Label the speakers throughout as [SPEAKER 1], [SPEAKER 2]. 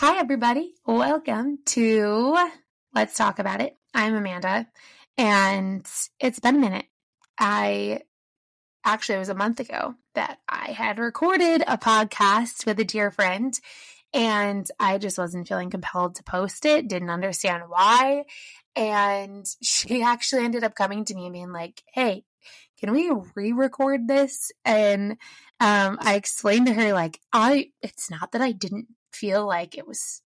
[SPEAKER 1] Hi, everybody. Welcome to Let's Talk About It. I'm Amanda, and it's been a minute. I actually, it was a month ago that I had recorded a podcast with a dear friend, and I just wasn't feeling compelled to post it, didn't understand why. And she actually ended up coming to me and being like, Hey, can we re-record this? And um, I explained to her like, I it's not that I didn't feel like it was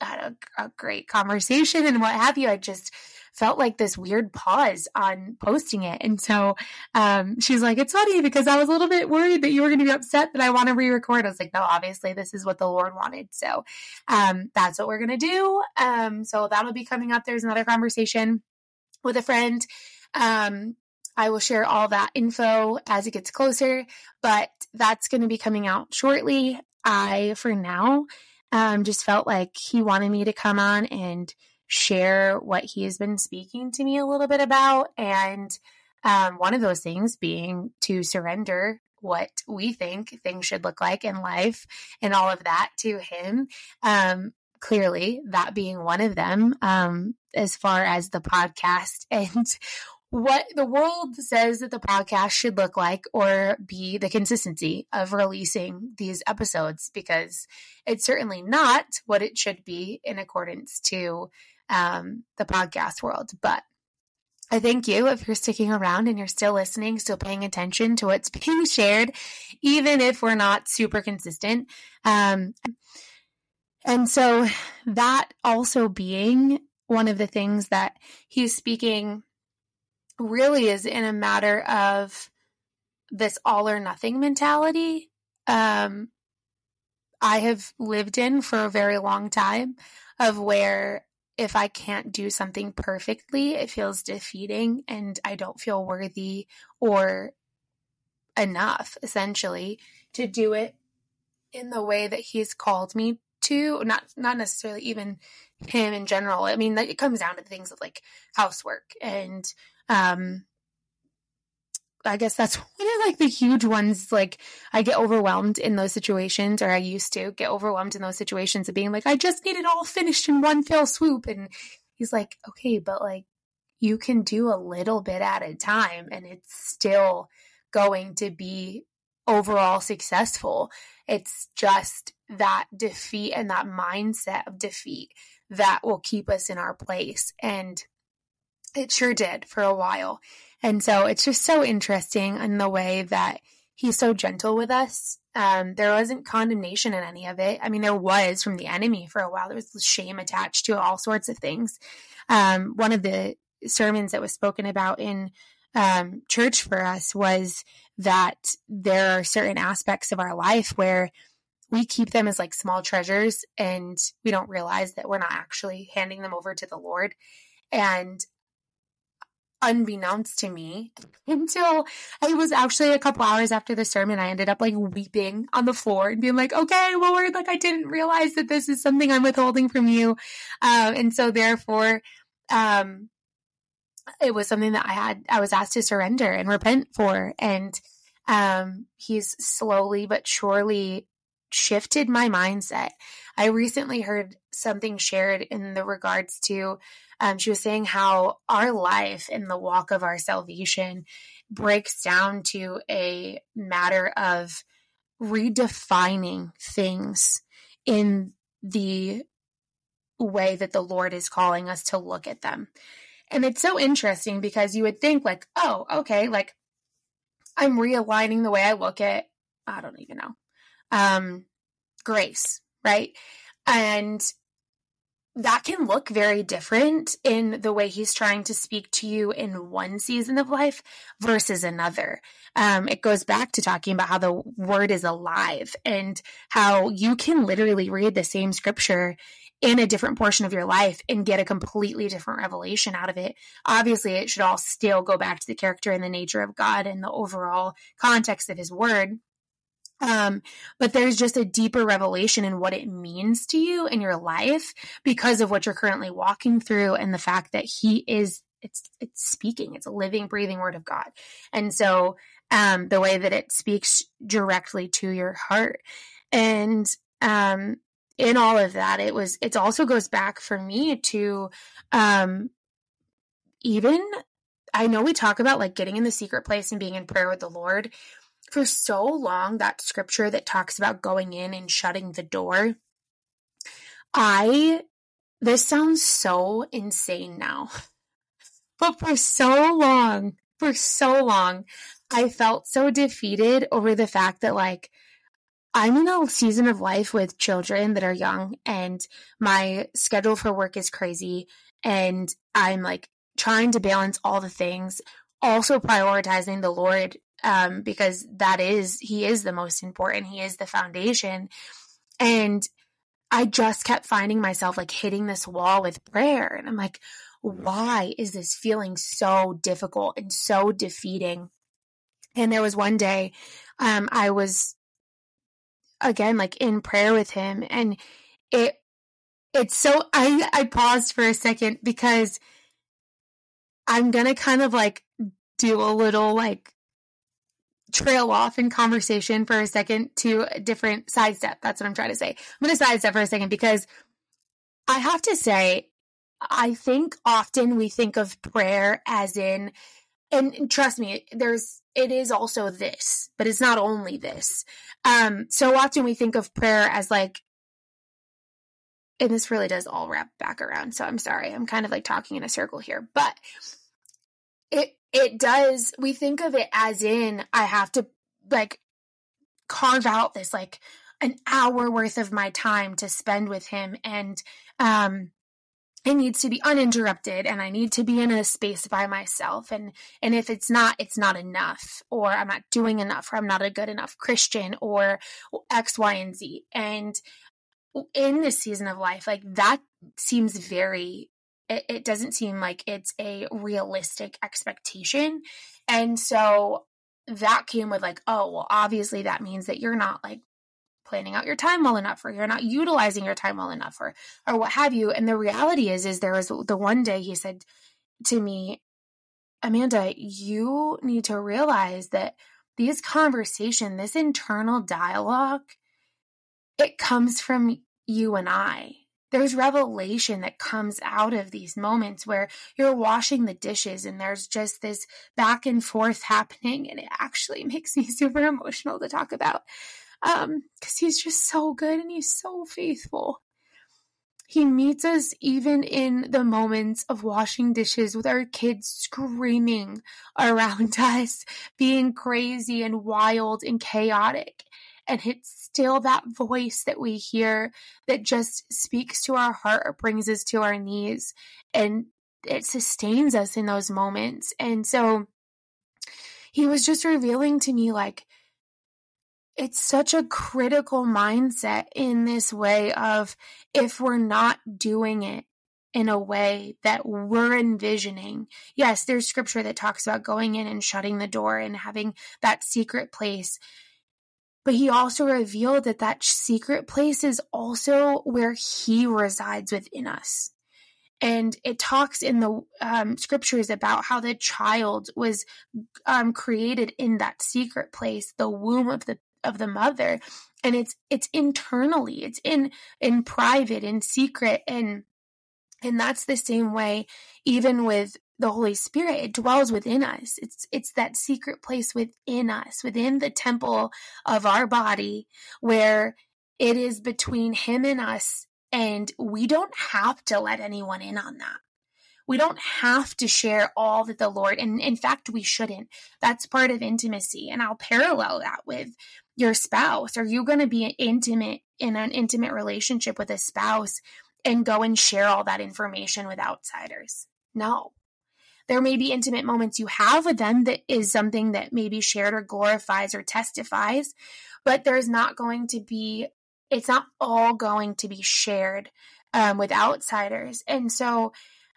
[SPEAKER 1] a, a great conversation and what have you. I just felt like this weird pause on posting it. And so um, she's like, It's funny because I was a little bit worried that you were going to be upset that I want to re record. I was like, No, obviously, this is what the Lord wanted. So um, that's what we're going to do. Um, so that'll be coming up. There's another conversation with a friend. Um, I will share all that info as it gets closer, but that's going to be coming out shortly. I, for now, um, just felt like he wanted me to come on and share what he has been speaking to me a little bit about. And um, one of those things being to surrender what we think things should look like in life and all of that to him. Um, clearly, that being one of them, um, as far as the podcast and what the world says that the podcast should look like or be the consistency of releasing these episodes because it's certainly not what it should be in accordance to um, the podcast world. But I thank you if you're sticking around and you're still listening, still paying attention to what's being shared, even if we're not super consistent. Um, and so, that also being one of the things that he's speaking really is in a matter of this all or nothing mentality. Um, I have lived in for a very long time of where if I can't do something perfectly, it feels defeating and I don't feel worthy or enough, essentially, to do it in the way that he's called me to. Not not necessarily even him in general. I mean, it comes down to things of like housework and um, I guess that's one of like the huge ones. Like I get overwhelmed in those situations, or I used to get overwhelmed in those situations of being like, I just need it all finished in one fell swoop. And he's like, okay, but like you can do a little bit at a time and it's still going to be overall successful. It's just that defeat and that mindset of defeat that will keep us in our place. And it sure did for a while. And so it's just so interesting in the way that he's so gentle with us. Um, there wasn't condemnation in any of it. I mean, there was from the enemy for a while. There was shame attached to all sorts of things. Um, one of the sermons that was spoken about in um, church for us was that there are certain aspects of our life where we keep them as like small treasures and we don't realize that we're not actually handing them over to the Lord. And unbeknownst to me until it was actually a couple hours after the sermon. I ended up like weeping on the floor and being like okay lord like i didn't realize that this is something i'm withholding from you. Um, and so therefore um, it was something that i had i was asked to surrender and repent for. And um, he's slowly but surely shifted my mindset i recently heard something shared in the regards to um, she was saying how our life and the walk of our salvation breaks down to a matter of redefining things in the way that the Lord is calling us to look at them. And it's so interesting because you would think, like, oh, okay, like I'm realigning the way I look at, I don't even know, um, grace, right? And that can look very different in the way he's trying to speak to you in one season of life versus another. Um, it goes back to talking about how the word is alive and how you can literally read the same scripture in a different portion of your life and get a completely different revelation out of it. Obviously, it should all still go back to the character and the nature of God and the overall context of his word. Um, but there's just a deeper revelation in what it means to you in your life because of what you're currently walking through and the fact that he is it's it's speaking it's a living breathing word of god and so um the way that it speaks directly to your heart and um in all of that, it was, it also goes back for me to, um, even, I know we talk about like getting in the secret place and being in prayer with the Lord. For so long, that scripture that talks about going in and shutting the door, I, this sounds so insane now. But for so long, for so long, I felt so defeated over the fact that, like, I'm in a season of life with children that are young, and my schedule for work is crazy. And I'm like trying to balance all the things, also prioritizing the Lord um, because that is, He is the most important, He is the foundation. And I just kept finding myself like hitting this wall with prayer. And I'm like, why is this feeling so difficult and so defeating? And there was one day um, I was again like in prayer with him and it it's so I I paused for a second because I'm going to kind of like do a little like trail off in conversation for a second to a different sidestep. That's what I'm trying to say. I'm going to sidestep for a second because I have to say I think often we think of prayer as in, and trust me, there's, it is also this, but it's not only this. Um, so often we think of prayer as like, and this really does all wrap back around. So I'm sorry. I'm kind of like talking in a circle here, but it, it does, we think of it as in, I have to like carve out this like an hour worth of my time to spend with him and, um, it needs to be uninterrupted and I need to be in a space by myself. And, and if it's not, it's not enough or I'm not doing enough or I'm not a good enough Christian or X, Y, and Z. And in this season of life, like that seems very, it, it doesn't seem like it's a realistic expectation. And so that came with like, oh, well, obviously that means that you're not like planning out your time well enough or you're not utilizing your time well enough or or what have you and the reality is is there was the one day he said to me amanda you need to realize that these conversation this internal dialogue it comes from you and i there's revelation that comes out of these moments where you're washing the dishes and there's just this back and forth happening and it actually makes me super emotional to talk about um because he's just so good and he's so faithful he meets us even in the moments of washing dishes with our kids screaming around us, being crazy and wild and chaotic. And it's still that voice that we hear that just speaks to our heart or brings us to our knees. And it sustains us in those moments. And so he was just revealing to me, like, it's such a critical mindset in this way of if we're not doing it in a way that we're envisioning. Yes, there's scripture that talks about going in and shutting the door and having that secret place. But he also revealed that that secret place is also where he resides within us. And it talks in the um, scriptures about how the child was um, created in that secret place, the womb of the of the mother and it's it's internally it's in in private in secret and and that's the same way even with the holy spirit it dwells within us it's it's that secret place within us within the temple of our body where it is between him and us and we don't have to let anyone in on that we don't have to share all that the Lord, and in fact, we shouldn't. That's part of intimacy. And I'll parallel that with your spouse? Are you going to be intimate in an intimate relationship with a spouse and go and share all that information with outsiders? No. There may be intimate moments you have with them that is something that may be shared or glorifies or testifies, but there's not going to be, it's not all going to be shared um, with outsiders. And so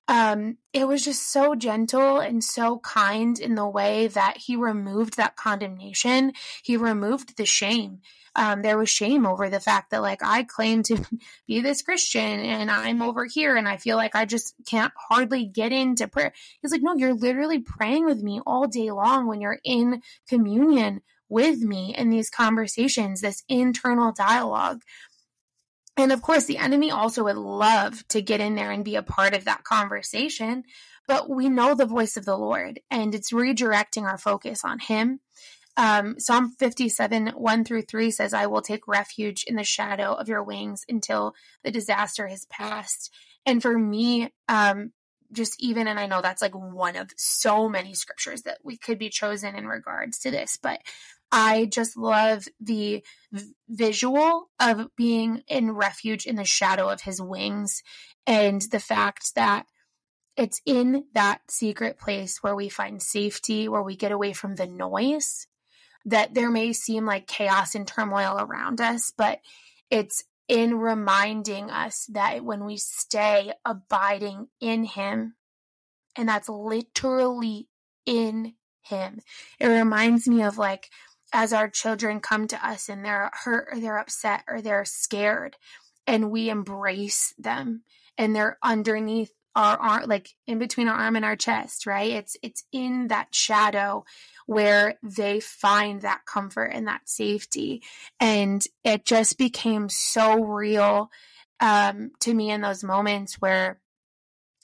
[SPEAKER 1] um, it was just so gentle and so kind in the way that he removed that condemnation. He removed the shame. Um, there was shame over the fact that, like, I claim to be this Christian and I'm over here and I feel like I just can't hardly get into prayer. He's like, no, you're literally praying with me all day long when you're in communion with me in these conversations, this internal dialogue. And of course, the enemy also would love to get in there and be a part of that conversation. But we know the voice of the Lord, and it's redirecting our focus on Him. Um, Psalm 57, 1 through 3 says, I will take refuge in the shadow of your wings until the disaster has passed. And for me, um, just even, and I know that's like one of so many scriptures that we could be chosen in regards to this, but I just love the visual of being in refuge in the shadow of his wings and the fact that it's in that secret place where we find safety, where we get away from the noise, that there may seem like chaos and turmoil around us, but it's in reminding us that when we stay abiding in Him, and that's literally in Him, it reminds me of like as our children come to us and they're hurt or they're upset or they're scared, and we embrace them and they're underneath our arm like in between our arm and our chest right it's it's in that shadow where they find that comfort and that safety. And it just became so real um, to me in those moments where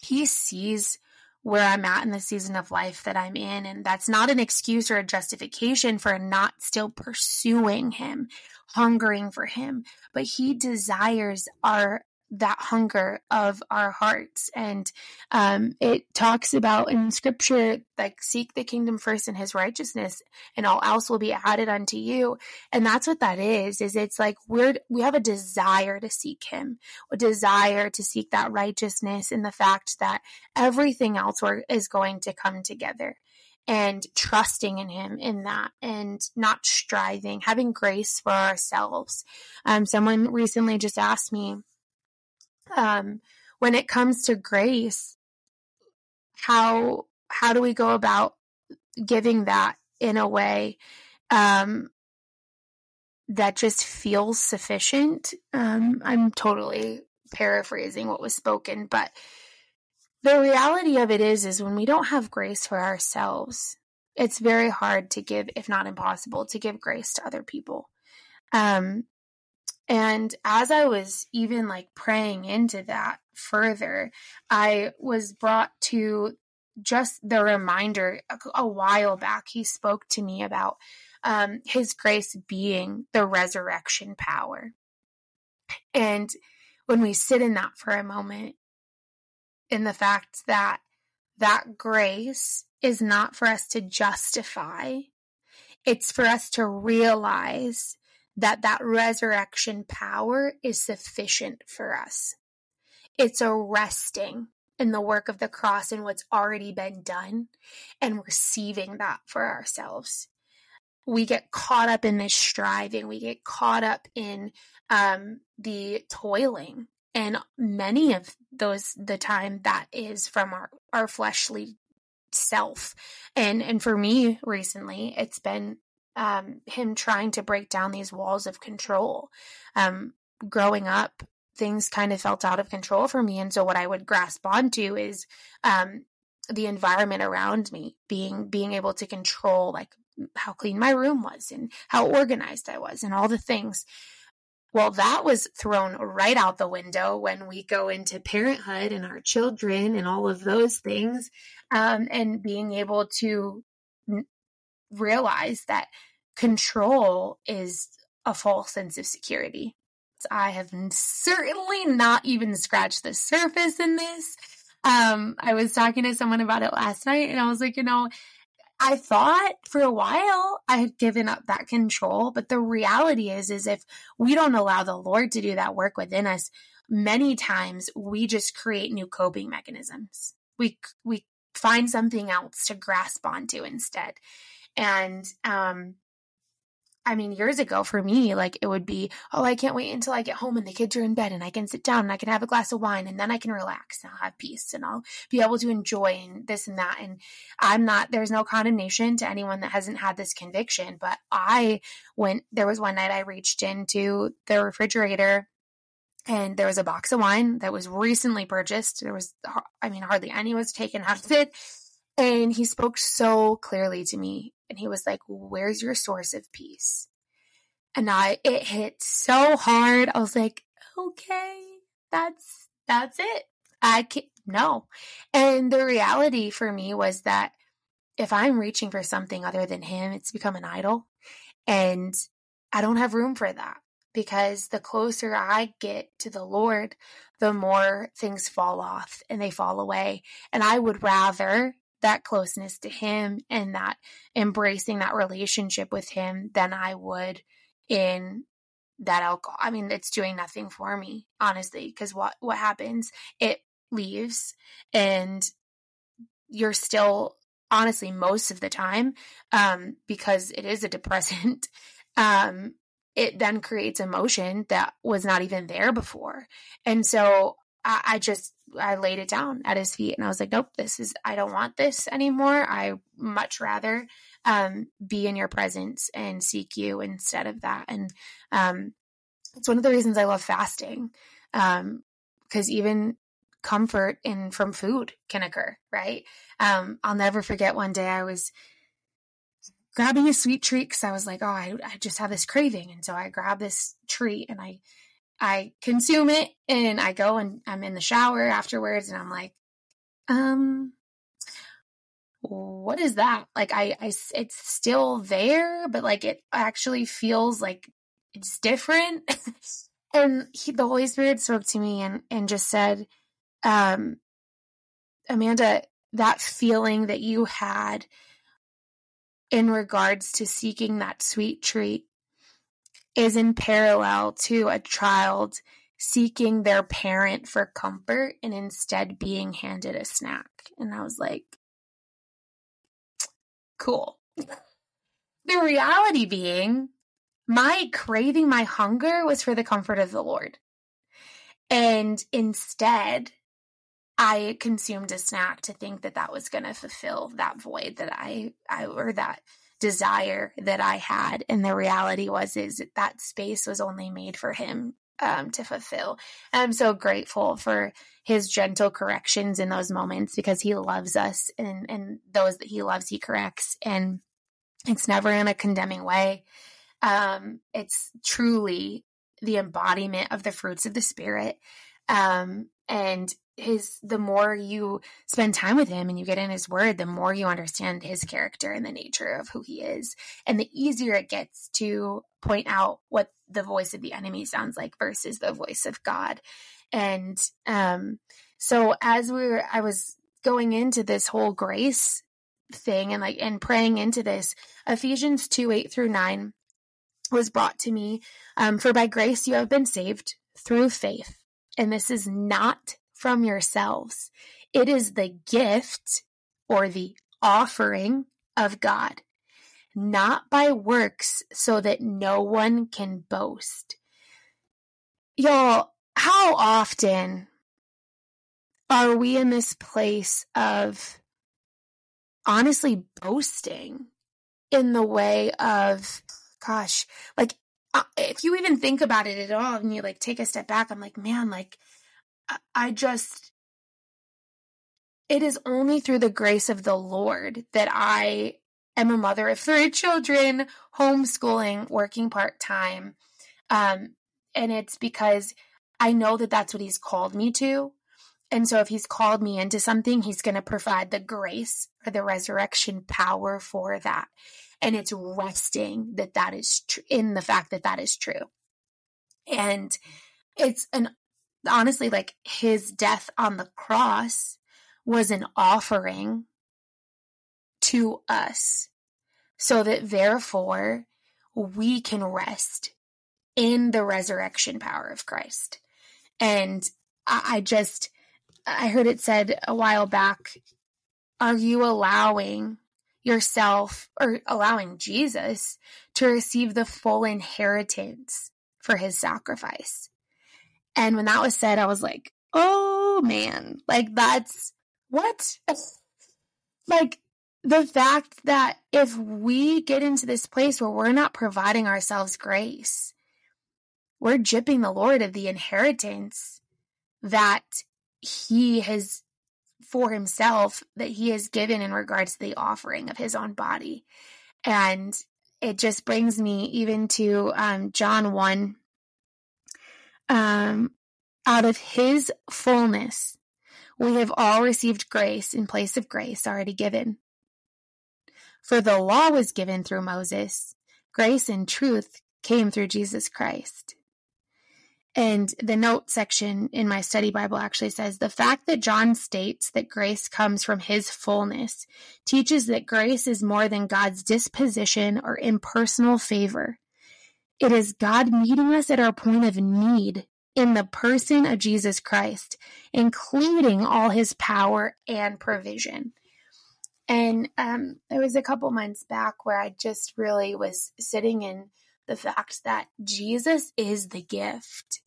[SPEAKER 1] he sees where I'm at in the season of life that I'm in. And that's not an excuse or a justification for not still pursuing him, hungering for him, but he desires our that hunger of our hearts. And um, it talks about in scripture, like, seek the kingdom first and his righteousness, and all else will be added unto you. And that's what that is, is it's like we're, we have a desire to seek him, a desire to seek that righteousness and the fact that everything else is going to come together and trusting in him in that and not striving having grace for ourselves um, someone recently just asked me um, when it comes to grace, how how do we go about giving that in a way um, that just feels sufficient? Um, I'm totally paraphrasing what was spoken, but the reality of it is, is when we don't have grace for ourselves, it's very hard to give, if not impossible, to give grace to other people. Um, and as I was even like praying into that further, I was brought to just the reminder a, a while back. He spoke to me about um, his grace being the resurrection power. And when we sit in that for a moment, in the fact that that grace is not for us to justify, it's for us to realize that that resurrection power is sufficient for us. It's a resting in the work of the cross and what's already been done and receiving that for ourselves. We get caught up in this striving, we get caught up in um, the toiling. And many of those, the time that is from our, our fleshly self. And, and for me recently, it's been um, him trying to break down these walls of control. Um, growing up, things kind of felt out of control for me. And so what I would grasp onto is um, the environment around me, being being able to control like how clean my room was and how organized I was and all the things. Well, that was thrown right out the window when we go into parenthood and our children and all of those things, um, and being able to realize that control is a false sense of security. I have certainly not even scratched the surface in this. Um, I was talking to someone about it last night and I was like, you know, I thought for a while I had given up that control, but the reality is, is if we don't allow the Lord to do that work within us, many times we just create new coping mechanisms. We, we find something else to grasp onto instead. And, um, I mean, years ago for me, like it would be, oh, I can't wait until I get home and the kids are in bed and I can sit down and I can have a glass of wine and then I can relax and I'll have peace and I'll be able to enjoy and this and that. And I'm not, there's no condemnation to anyone that hasn't had this conviction, but I went, there was one night I reached into the refrigerator and there was a box of wine that was recently purchased. There was, I mean, hardly any was taken out of it. And he spoke so clearly to me and he was like, Where's your source of peace? And I, it hit so hard. I was like, okay, that's that's it. I can't no. And the reality for me was that if I'm reaching for something other than him, it's become an idol. And I don't have room for that because the closer I get to the Lord, the more things fall off and they fall away. And I would rather that closeness to Him and that embracing that relationship with Him than I would in that alcohol. I mean, it's doing nothing for me, honestly, because what, what happens? It leaves and you're still honestly most of the time um because it is a depressant um it then creates emotion that was not even there before. And so I, I, just, I laid it down at his feet and I was like, nope, this is, I don't want this anymore. I much rather um, be in your presence and seek you instead of that. And um, it's one of the reasons I love fasting. Um, cause even comfort in from food can occur, right? Um, I'll never forget one day I was grabbing a sweet treat because I was like, oh, I, I just have this craving. And so I grab this treat and I I consume it and I go and I'm in the shower afterwards and I'm like, um, what is that? Like I, I it's still there, but like it actually feels like it's different. and he, the Holy Spirit spoke to me and, and just said, um, Amanda, that feeling that you had in regards to seeking that sweet treat is in parallel to a child seeking their parent for comfort and instead being handed a snack. And I was like, cool. the reality being, my craving, my hunger was for the comfort of the Lord. And instead, I consumed a snack to think that that was going to fulfill that void that I, I, or that desire that I had. And the reality was, is that, that space was only made for him um, to fulfill. And I'm so grateful for his gentle corrections in those moments because he loves us and, and those that he loves, he corrects. And it's never in a condemning way. Um, it's truly the embodiment of the fruits of the spirit. Um, and his the more you spend time with him and you get in his word the more you understand his character and the nature of who he is. And the easier it gets to point out what the voice of the enemy sounds like versus the voice of god. And um so as we were i was going into this whole grace thing and like and praying into this ephesians 2 8 through 9 was brought to me um, for by grace you have been saved through faith and this is not from yourselves. It is the gift or the offering of God, not by works, so that no one can boast. Y'all, how often are we in this place of honestly boasting in the way of, gosh, like if you even think about it at all and you like take a step back, I'm like, man, like I just, it is only through the grace of the Lord that I am a mother of three children, homeschooling, working part time. Um, and it's because I know that that's what He's called me to. And so if He's called me into something, He's going to provide the grace or the resurrection power for that. And it's resting that that is tr- in the fact that that is true. And it's an honestly, like his death on the cross was an offering to us so that therefore we can rest in the resurrection power of Christ. And I just, I heard it said a while back are you allowing yourself or allowing Jesus to receive the full inheritance for his sacrifice? And when that was said, I was like, oh man, like that's what? like the fact that if we get into this place where we're not providing ourselves grace, we're jipping the Lord of the inheritance that he has for himself that he has given in regards to the offering of his own body. And it just brings me even to um, John 1 Um, out of his fullness, we have all received grace in place of grace already given. For the law was given through Moses, grace and truth came through Jesus Christ. And the note section in my study Bible actually says the fact that John states that grace comes from his fullness teaches that grace is more than God's disposition or impersonal favor. It is God meeting us at our point of need in the person of Jesus Christ, including all his power and provision. And um, there was a couple months back where I just really was sitting in the fact that Jesus is the gift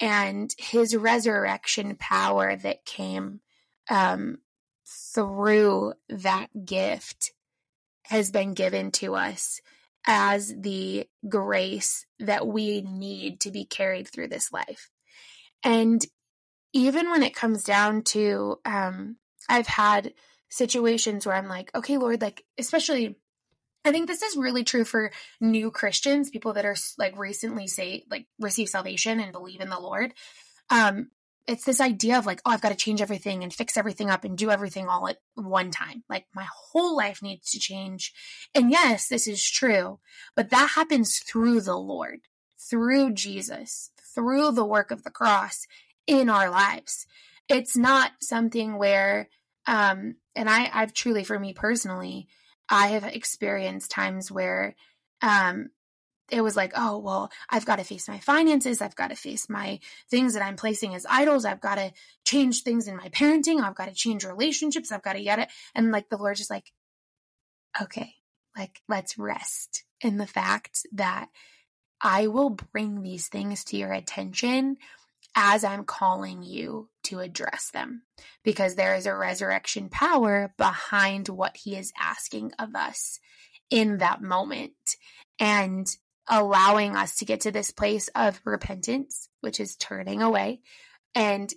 [SPEAKER 1] and his resurrection power that came um, through that gift has been given to us as the grace that we need to be carried through this life. And even when it comes down to, um, I've had situations where I'm like, okay, Lord, like, especially, I think this is really true for new Christians, people that are like recently say, like, receive salvation and believe in the Lord. Um, it's this idea of like, oh, I've got to change everything and fix everything up and do everything all at one time. Like my whole life needs to change. And yes, this is true, but that happens through the Lord, through Jesus, through the work of the cross in our lives. It's not something where, um, and I, I've truly, for me personally, I have experienced times where, um, it was like, oh, well, I've got to face my finances. I've got to face my things that I'm placing as idols. I've got to change things in my parenting. I've got to change relationships. I've got to get it. And like the Lord's just like, okay, like let's rest in the fact that I will bring these things to your attention as I'm calling you to address them because there is a resurrection power behind what he is asking of us in that moment. And allowing us to get to this place of repentance, which is turning away. And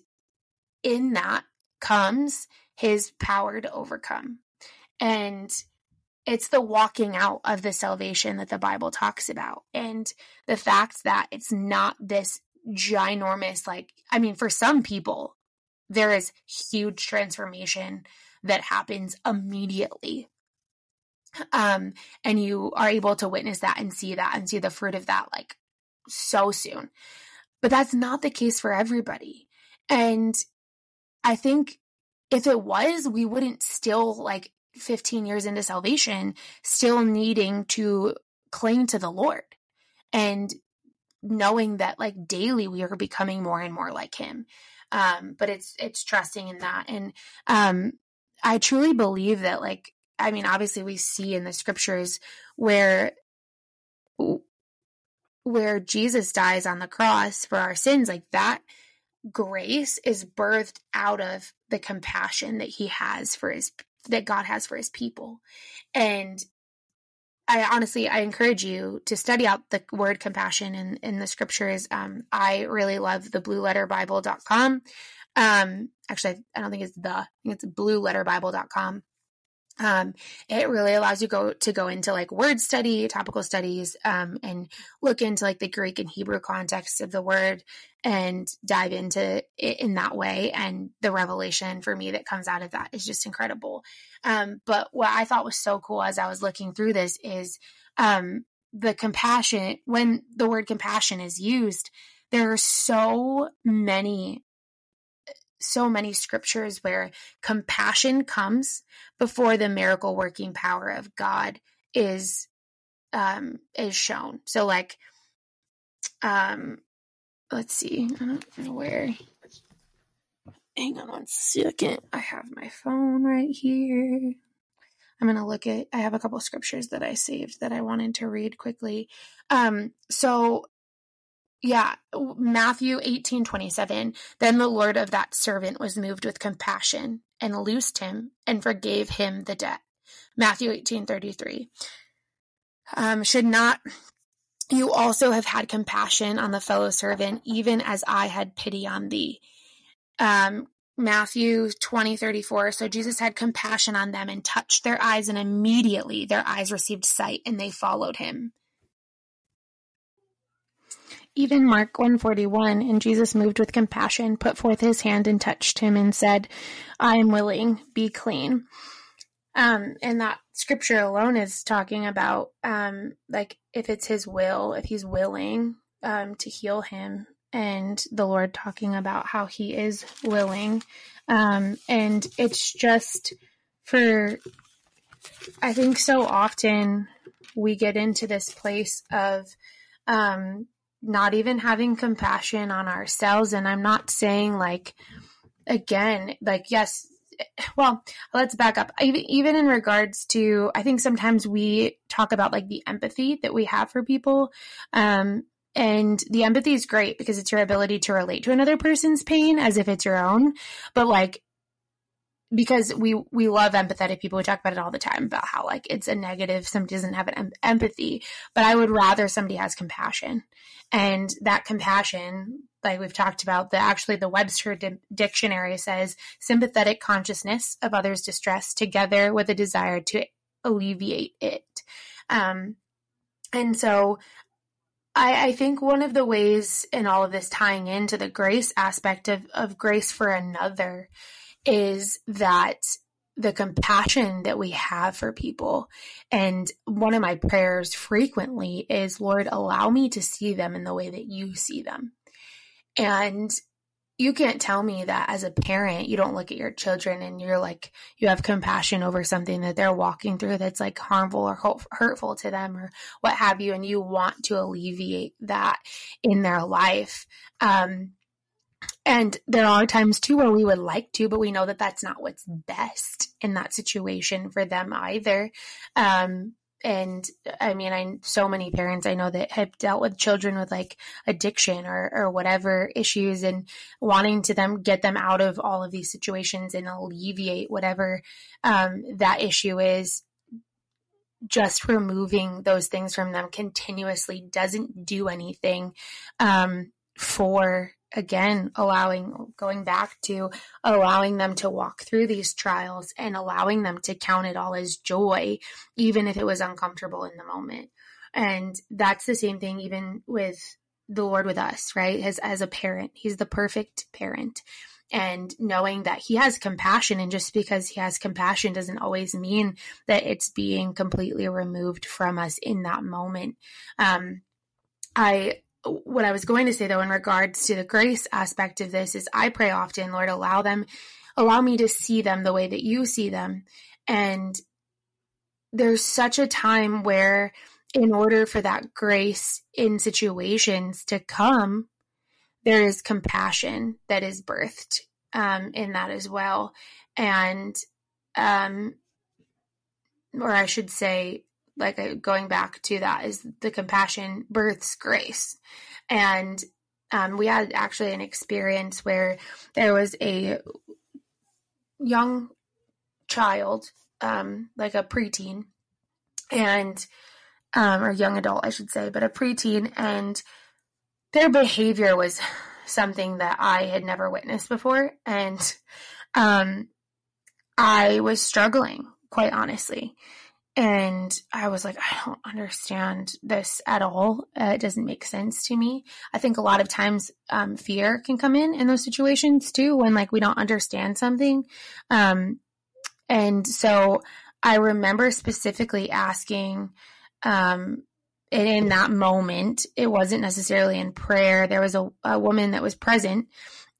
[SPEAKER 1] in that comes his power to overcome. And it's the walking out of the salvation that the Bible talks about. And the fact that it's not this ginormous, like, I mean, for some people, there is huge transformation that happens immediately um, and you are able to witness that and see that and see the fruit of that like so soon. But that's not the case for everybody. And I think if it was, we wouldn't still like 15 years into salvation, still needing to cling to the Lord and knowing that like daily we are becoming more and more like him. Um, but it's it's trusting in that. And um I truly believe that like I mean, obviously we see in the scriptures where where Jesus dies on the cross for our sins, like that grace is birthed out of the compassion that he has for his that God has for his people. And I honestly I encourage you to study out the word compassion in, in the scriptures. Um, I really love the blueletterbible.com. Um, actually I don't think it's the I think it's blueletterbible.com um, it really allows you go to go into like word study, topical studies, um, and look into like the Greek and Hebrew context of the word and dive into it in that way. And the revelation for me that comes out of that is just incredible. Um, but what I thought was so cool as I was looking through this is um, the compassion. When the word compassion is used, there are so many so many scriptures where compassion comes before the miracle working power of God is um is shown. So like um let's see. I don't know where. Hang on one second. I have my phone right here. I'm going to look at I have a couple scriptures that I saved that I wanted to read quickly. Um so yeah, Matthew 18 27. Then the Lord of that servant was moved with compassion and loosed him and forgave him the debt. Matthew 18 33. Um, should not you also have had compassion on the fellow servant, even as I had pity on thee? Um, Matthew 20, 34. So Jesus had compassion on them and touched their eyes, and immediately their eyes received sight and they followed him. even Mark 141, and Jesus moved with compassion, put forth his hand and touched him and said, I am willing, be clean. Um, and that scripture alone is talking about, um, like if it's his will, if he's willing, um, to heal him and the Lord talking about how he is willing. Um, and it's just for, I think so often we get into this place of, um, not even having compassion on ourselves. And I'm not saying like, again, like, yes, well, let's back up. Even, in regards to, I think sometimes we talk about like the empathy that we have for people. Um, and the empathy is great because it's your ability to relate to another person's pain as if it's your own. But like, because we we love empathetic people we talk about it all the time about how like it's a negative somebody doesn't have an em- empathy but i would rather somebody has compassion and that compassion like we've talked about the actually the webster di- dictionary says sympathetic consciousness of others distress together with a desire to alleviate it um and so I, I think one of the ways in all of this tying into the grace aspect of, of grace for another is that the compassion that we have for people. And one of my prayers frequently is, Lord, allow me to see them in the way that you see them. And you can't tell me that as a parent, you don't look at your children and you're like, you have compassion over something that they're walking through that's like harmful or hurtful to them or what have you. And you want to alleviate that in their life. Um, and there are times too where we would like to, but we know that that's not what's best in that situation for them either. Um, and I mean, I so many parents I know that have dealt with children with like addiction or or whatever issues, and wanting to them get them out of all of these situations and alleviate whatever um, that issue is. Just removing those things from them continuously doesn't do anything um, for again allowing going back to allowing them to walk through these trials and allowing them to count it all as joy even if it was uncomfortable in the moment. And that's the same thing even with the lord with us right? As as a parent he's the perfect parent. And knowing that he has compassion and just because he has compassion doesn't always mean that it's being completely removed from us in that moment. Um i what I was going to say though, in regards to the grace aspect of this, is I pray often, Lord, allow them, allow me to see them the way that you see them. And there's such a time where, in order for that grace in situations to come, there is compassion that is birthed um, in that as well. And, um, or I should say, like uh, going back to that is the compassion births grace. And um, we had actually an experience where there was a young child um, like a preteen and um, or young adult i should say but a preteen and their behavior was something that i had never witnessed before. And um, i was struggling quite honestly and I was like, I don't understand this at all. Uh, it doesn't make sense to me. I think a lot of times um, fear can come in in those situations too, when like we don't understand something. Um, and so I remember specifically asking, um, and in that moment, it wasn't necessarily in prayer. There was a, a woman that was present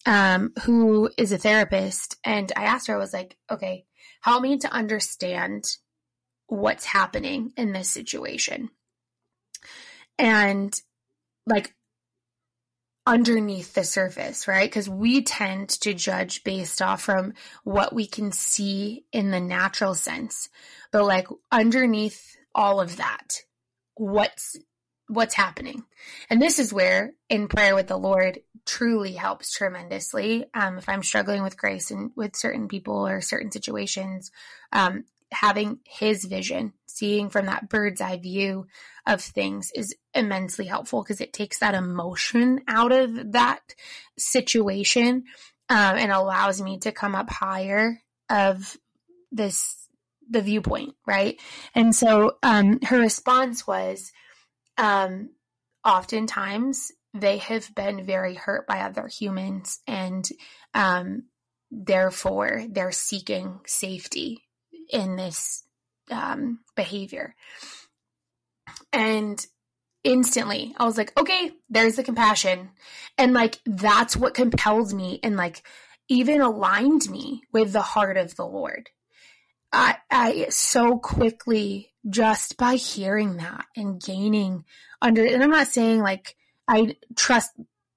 [SPEAKER 1] um, who is a therapist, and I asked her, I was like, okay, help me to understand what's happening in this situation. And like underneath the surface, right? Because we tend to judge based off from what we can see in the natural sense. But like underneath all of that, what's what's happening. And this is where in prayer with the Lord truly helps tremendously. Um, if I'm struggling with grace and with certain people or certain situations, um, having his vision, seeing from that bird's eye view of things is immensely helpful because it takes that emotion out of that situation um, and allows me to come up higher of this the viewpoint right? And so um, her response was um, oftentimes they have been very hurt by other humans and um, therefore they're seeking safety in this um, behavior. And instantly I was like, okay, there's the compassion. And like, that's what compelled me and like even aligned me with the heart of the Lord. I, I so quickly just by hearing that and gaining under, and I'm not saying like I trust,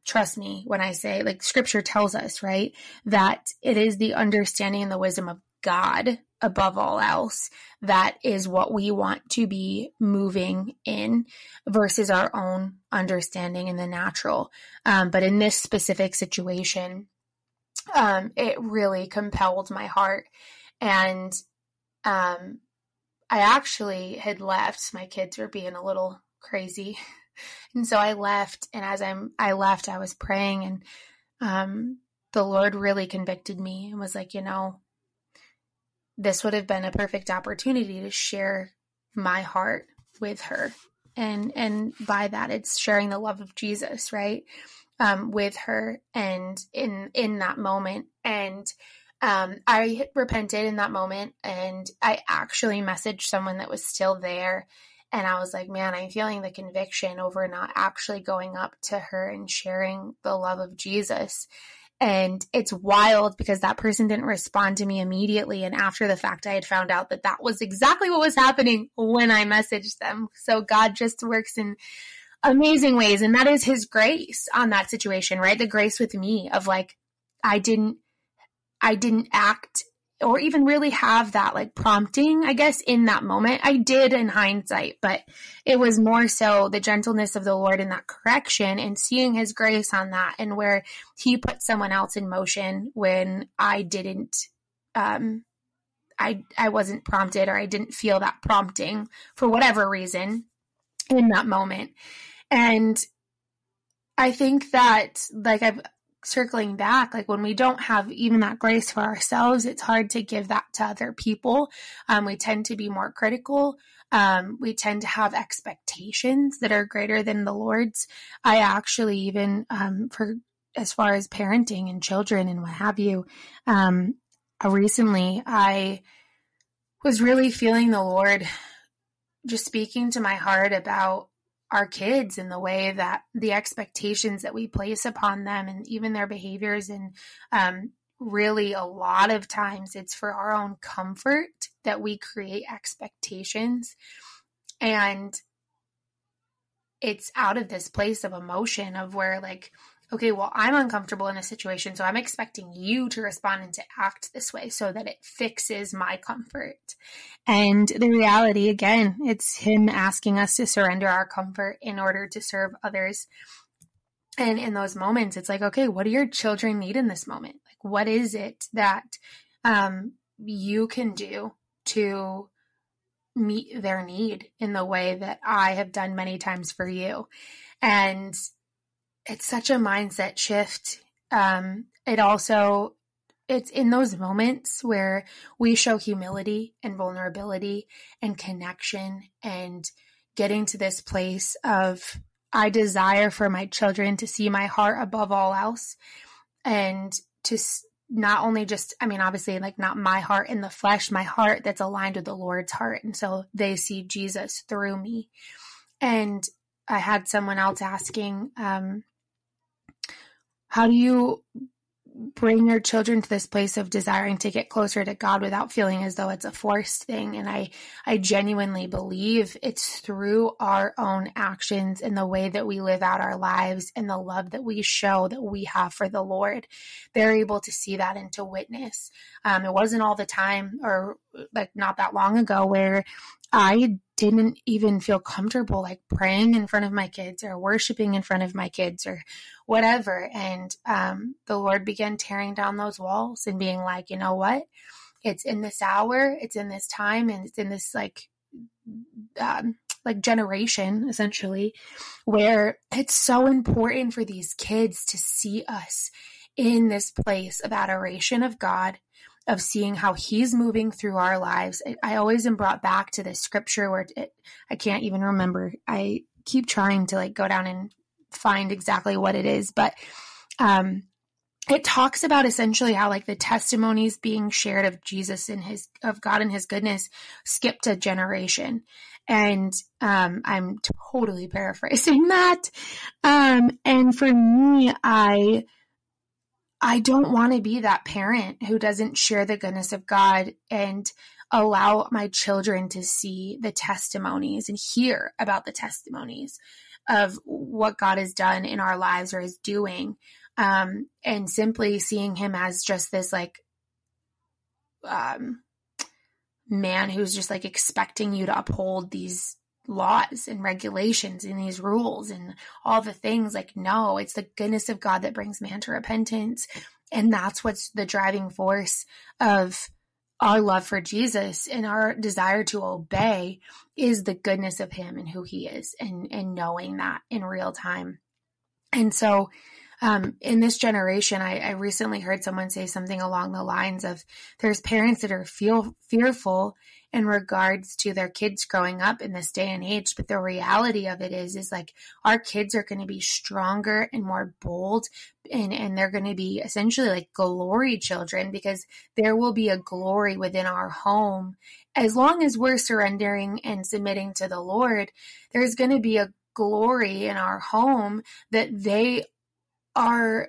[SPEAKER 1] trust me when I say like scripture tells us, right, that it is the understanding and the wisdom of God above all else that is what we want to be moving in versus our own understanding in the natural. Um, but in this specific situation, um, it really compelled my heart. And um, I actually had left. My kids were being a little crazy. And so I left. And as I'm, I left, I was praying and um, the Lord really convicted me and was like, you know, this would have been a perfect opportunity to share my heart with her. And and by that it's sharing the love of jesus right? Um, with her and in in that moment. And um, i repented in that moment and i actually messaged someone that was still there. And i was like man i'm feeling the conviction over not actually going up to her and sharing the love of jesus and it's wild because that person didn't respond to me immediately. And after the fact, I had found out that that was exactly what was happening when I messaged them. So God just works in amazing ways. And that is his grace on that situation, right? The grace with me of like, I didn't, I didn't act or even really have that like prompting, I guess, in that moment. I did in hindsight, but it was more so the gentleness of the Lord in that correction and seeing his grace on that and where he put someone else in motion when I didn't, um, I, I wasn't prompted or I didn't feel that prompting for whatever reason in that moment. And I think that, like I've circling back, like when we don't have even that grace for ourselves, it's hard to give that to other people. Um, we tend to be more critical. Um, we tend to have expectations that are greater than the Lord's. I actually, even um, for as far as parenting and children and what have you, um, recently I was really feeling the Lord just speaking to my heart about our kids and the way that the expectations that we place upon them and even their behaviors. And um, really a lot of times it's for our own comfort that we create expectations. And it's out of this place of emotion of where like okay, well, I'm uncomfortable in a situation, so I'm expecting you to respond and to act this way so that it fixes my comfort. And the reality, again, it's Him asking us to surrender our comfort in order to serve others. And in those moments, it's like, okay, what do your children need in this moment? Like, what is it that um, you can do to meet their need in the way that I have done many times for you? And it's such a mindset shift. Um, it also it's in those moments where we show humility and vulnerability and connection and getting to this place of I desire for my children to see my heart above all else and to not only just I mean obviously like not my heart in the flesh my heart that's aligned with the Lord's heart and so they see Jesus through me and I had someone else asking um, how do you bring your children to this place of desiring to get closer to God without feeling as though it's a forced thing? And I I genuinely believe it's through our own actions and the way that we live out our lives and the love that we show that we have for the Lord they're able to see that and to witness. Um, it wasn't all the time or like not that long ago where I didn't even feel comfortable like praying in front of my kids or worshiping in front of my kids or whatever. And um, the Lord began tearing down those walls and being like, you know what? It's in this hour, it's in this time, and it's in this like, um, like generation essentially, where it's so important for these kids to see us in this place of adoration of God of seeing how he's moving through our lives. I always am brought back to this scripture where it, I can't even remember. I keep trying to like go down and find exactly what it is, but um, it talks about essentially how like the testimonies being shared of Jesus and his of God and his goodness skipped a generation. And um, I'm totally paraphrasing that. Um, and for me, I I don't want to be that parent who doesn't share the goodness of God and allow my children to see the testimonies and hear about the testimonies of what God has done in our lives or is doing um, and simply seeing him as just this like um, man who's just like expecting you to uphold these laws and regulations and these rules and all the things like no it's the goodness of god that brings man to repentance. And that's what's the driving force of our love for jesus and our desire to obey is the goodness of him and who he is and and knowing that in real time. And so um, in this generation, I, I, recently heard someone say something along the lines of there's parents that are feel fearful in regards to their kids growing up in this day and age. But the reality of it is, is like our kids are going to be stronger and more bold and, and they're going to be essentially like glory children because there will be a glory within our home. As long as we're surrendering and submitting to the Lord, there's going to be a glory in our home that they are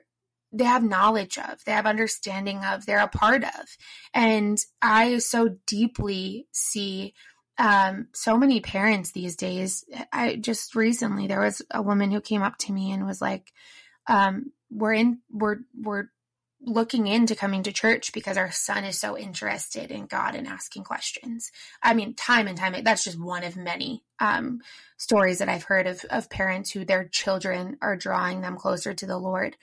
[SPEAKER 1] they have knowledge of, they have understanding of, they're a part of. And I so deeply see um, so many parents these days. I just recently there was a woman who came up to me and was like, um, "We're in, we're we're looking into coming to church because our son is so interested in God and asking questions." I mean, time and time that's just one of many um, stories that I've heard of of parents who their children are drawing them closer to the Lord.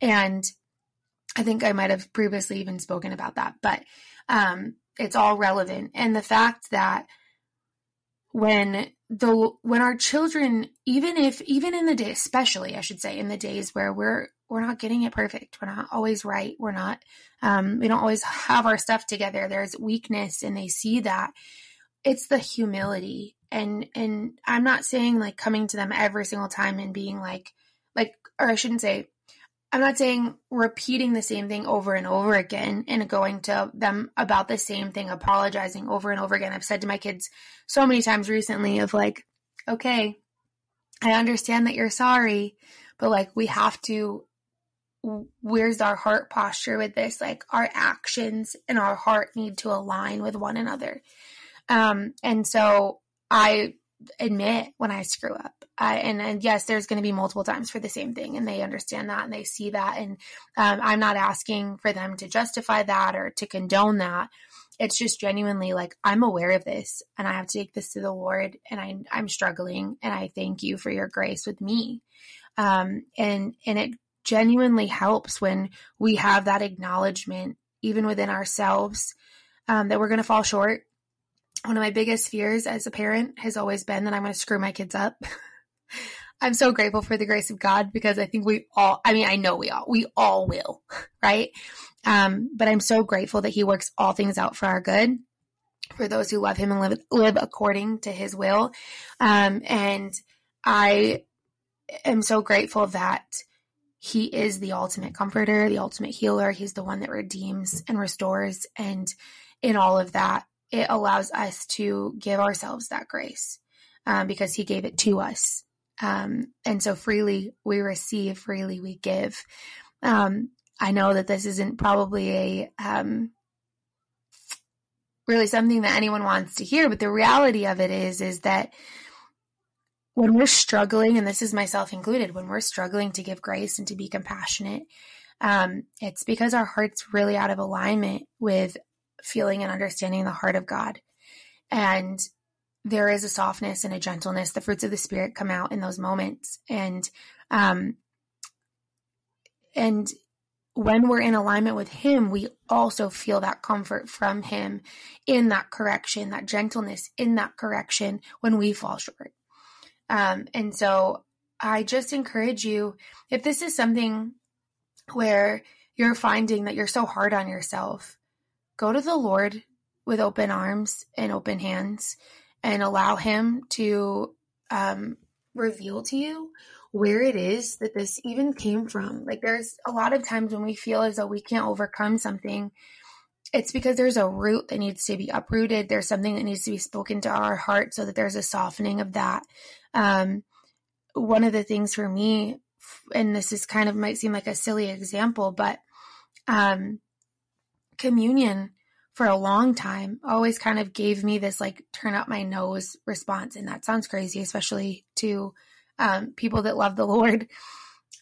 [SPEAKER 1] And I think I might have previously even spoken about that, but um, it's all relevant. And the fact that when the when our children, even if even in the day, especially I should say, in the days where we're we're not getting it perfect, we're not always right, we're not, um, we don't always have our stuff together. There's weakness, and they see that. It's the humility and and I'm not saying like coming to them every single time and being like like or I shouldn't say I'm not saying repeating the same thing over and over again and going to them about the same thing, apologizing over and over again. I've said to my kids so many times recently of like, okay, I understand that you're sorry, but like we have to where's our heart posture with this? Like our actions and our heart need to align with one another. Um, and so I admit when I screw up. I, and, and yes, there's going to be multiple times for the same thing, and they understand that and they see that. And um, I'm not asking for them to justify that or to condone that. It's just genuinely like I'm aware of this, and I have to take this to the Lord, and I, I'm struggling, and I thank you for your grace with me. Um, and and it genuinely helps when we have that acknowledgement, even within ourselves, um, that we're going to fall short one of my biggest fears as a parent has always been that I'm going to screw my kids up. I'm so grateful for the grace of God because I think we all, I mean, I know we all, we all will, right? Um, but I'm so grateful that He works all things out for our good, for those who love Him and live, live according to His will. Um, and I am so grateful that He is the ultimate comforter, the ultimate healer. He's the one that redeems and restores. And in all of that, it allows us to give ourselves that grace um, because He gave it to us. Um, and so freely we receive, freely we give. Um, I know that this isn't probably a um, really something that anyone wants to hear, but the reality of it is, is that when we're struggling, and this is myself included, when we're struggling to give grace and to be compassionate, um, it's because our heart's really out of alignment with feeling and understanding the heart of God. And there is a softness and a gentleness. The fruits of the spirit come out in those moments. And, um, and when we're in alignment with Him, we also feel that comfort from Him in that correction, that gentleness in that correction when we fall short. Um, and so I just encourage you if this is something where you're finding that you're so hard on yourself, go to the Lord with open arms and open hands and allow Him to um, reveal to you where it is that this even came from. Like there's a lot of times when we feel as though we can't overcome something, it's because there's a root that needs to be uprooted. There's something that needs to be spoken to our heart so that there's a softening of that. Um, one of the things for me, and this is kind of might seem like a silly example, but um, communion for a long time always kind of gave me this like turn up my nose response. And that sounds crazy, especially to um, people that love the Lord.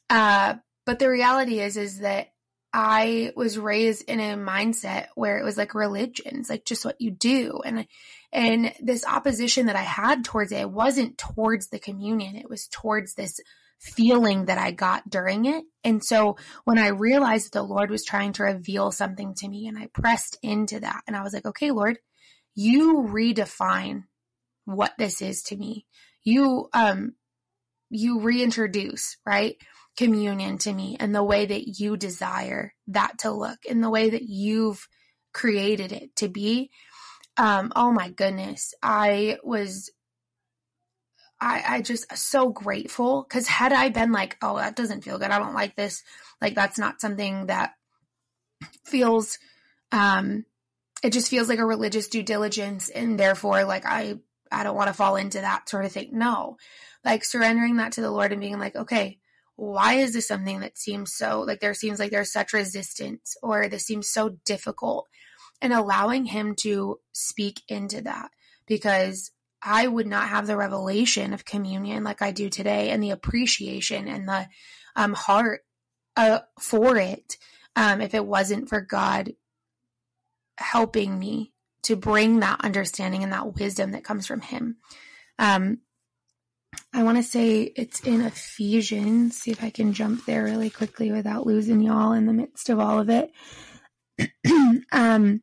[SPEAKER 1] Uh, but the reality is, is that I was raised in a mindset where it was like religion. It's like just what you do. And, and this opposition that I had towards it, it wasn't towards the communion. It was towards this feeling that I got during it. And so when I realized that the Lord was trying to reveal something to me and I pressed into that and I was like, okay, Lord, you redefine what this is to me. You, um, you reintroduce, right? Communion to me and the way that you desire that to look and the way that you've created it to be. Um, oh my goodness. I was I, I just so grateful. Because had I been like, oh, that doesn't feel good, I don't like this, like that's not something that feels, um, it just feels like a religious due diligence, and therefore, like I, I don't want to fall into that sort of thing. No, like surrendering that to the Lord and being like, okay, why is this something that seems so like there seems like there's such resistance or this seems so difficult, and allowing Him to speak into that. Because I would not have the revelation of communion like I do today and the appreciation and the um, heart uh, for it um, if it wasn't for God helping me to bring that understanding and that wisdom that comes from Him. Um, I want to say it's in Ephesians. See if I can jump there really quickly without losing y'all in the midst of all of it. um,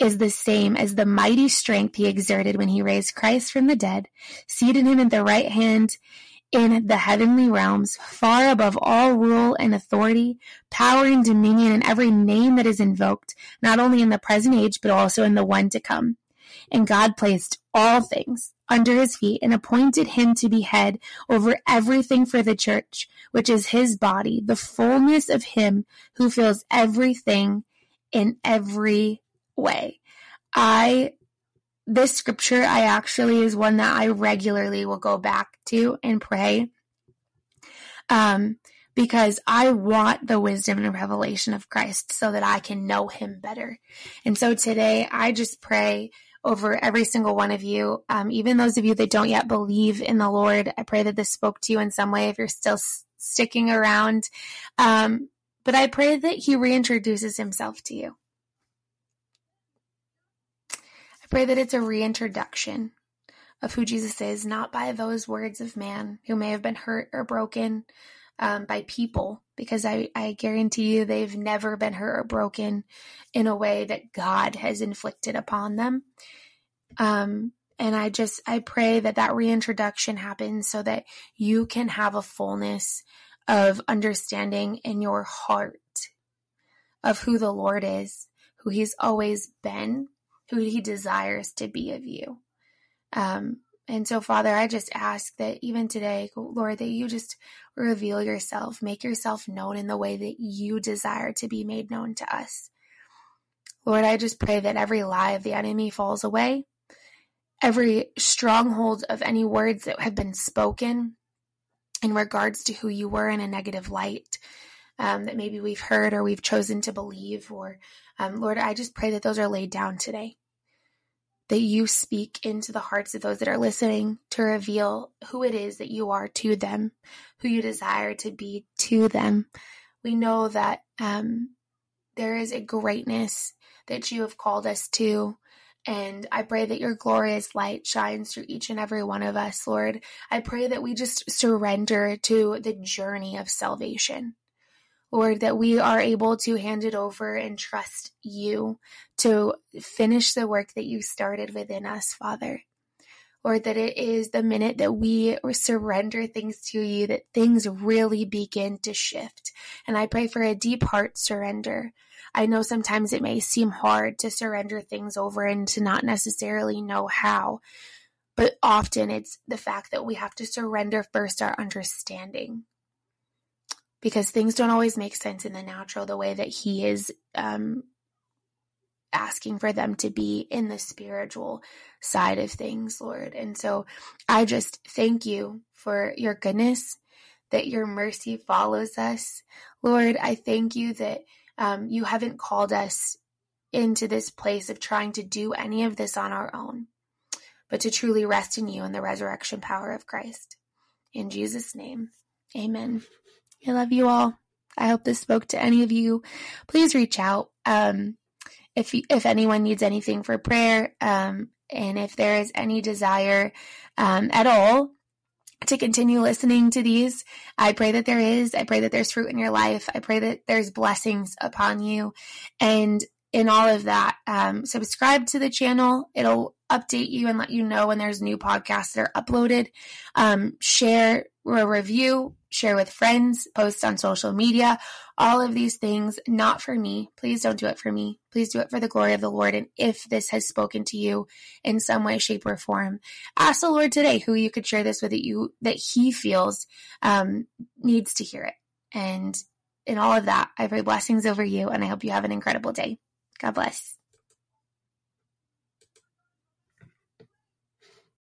[SPEAKER 1] is the same as the mighty strength he exerted when he raised Christ from the dead, seated him at the right hand in the heavenly realms, far above all rule and authority, power and dominion, and every name that is invoked, not only in the present age, but also in the one to come. And God placed all things under his feet and appointed him to be head over everything for the church, which is his body, the fullness of him who fills everything in every way. I this scripture I actually is one that I regularly will go back to and pray. Um because I want the wisdom and revelation of Christ so that I can know him better. And so today I just pray over every single one of you, um, even those of you that don't yet believe in the Lord. I pray that this spoke to you in some way if you're still s- sticking around. Um, but I pray that he reintroduces himself to you. I pray that it's a reintroduction of who Jesus is, not by those words of man who may have been hurt or broken um, by people, because I, I guarantee you they've never been hurt or broken in a way that God has inflicted upon them. Um, and I just, I pray that that reintroduction happens so that you can have a fullness of understanding in your heart of who the Lord is, who He's always been, who he desires to be of you. Um, and so, Father, I just ask that even today, Lord, that you just reveal yourself, make yourself known in the way that you desire to be made known to us. Lord, I just pray that every lie of the enemy falls away, every stronghold of any words that have been spoken in regards to who you were in a negative light um, that maybe we've heard or we've chosen to believe or um, Lord, I just pray that those are laid down today. That you speak into the hearts of those that are listening to reveal who it is that you are to them, who you desire to be to them. We know that um, there is a greatness that you have called us to. And I pray that your glorious light shines through each and every one of us, Lord. I pray that we just surrender to the journey of salvation. Lord, that we are able to hand it over and trust you to finish the work that you started within us, Father. Lord, that it is the minute that we surrender things to you that things really begin to shift. And I pray for a deep heart surrender. I know sometimes it may seem hard to surrender things over and to not necessarily know how, but often it's the fact that we have to surrender first our understanding because things don't always make sense in the natural the way that he is um, asking for them to be in the spiritual side of things, Lord. And so I just thank you for your goodness, that your mercy follows us. Lord, I thank you that um, you haven't called us into this place of trying to do any of this on our own, but to truly rest in you and the resurrection power of Christ. In Jesus' name, amen. I love you all. I hope this spoke to any of you. Please reach out. Um, if if anyone needs anything for prayer, um, and if there is any desire um, at all to continue listening to these, I pray that there is. I pray that there's fruit in your life. I pray that there's blessings upon you, and in all of that, um, subscribe to the channel. It'll update you and let you know when there's new podcasts that are uploaded. Um, share a review, share with friends, post on social media, all of these things, not for me. Please don't do it for me. Please do it for the glory of the Lord. And if this has spoken to you in some way, shape, or form, ask the Lord today who you could share this with that you that He feels um, needs to hear it. And in all of that, I pray blessings over you, and I hope you have an incredible day. God bless.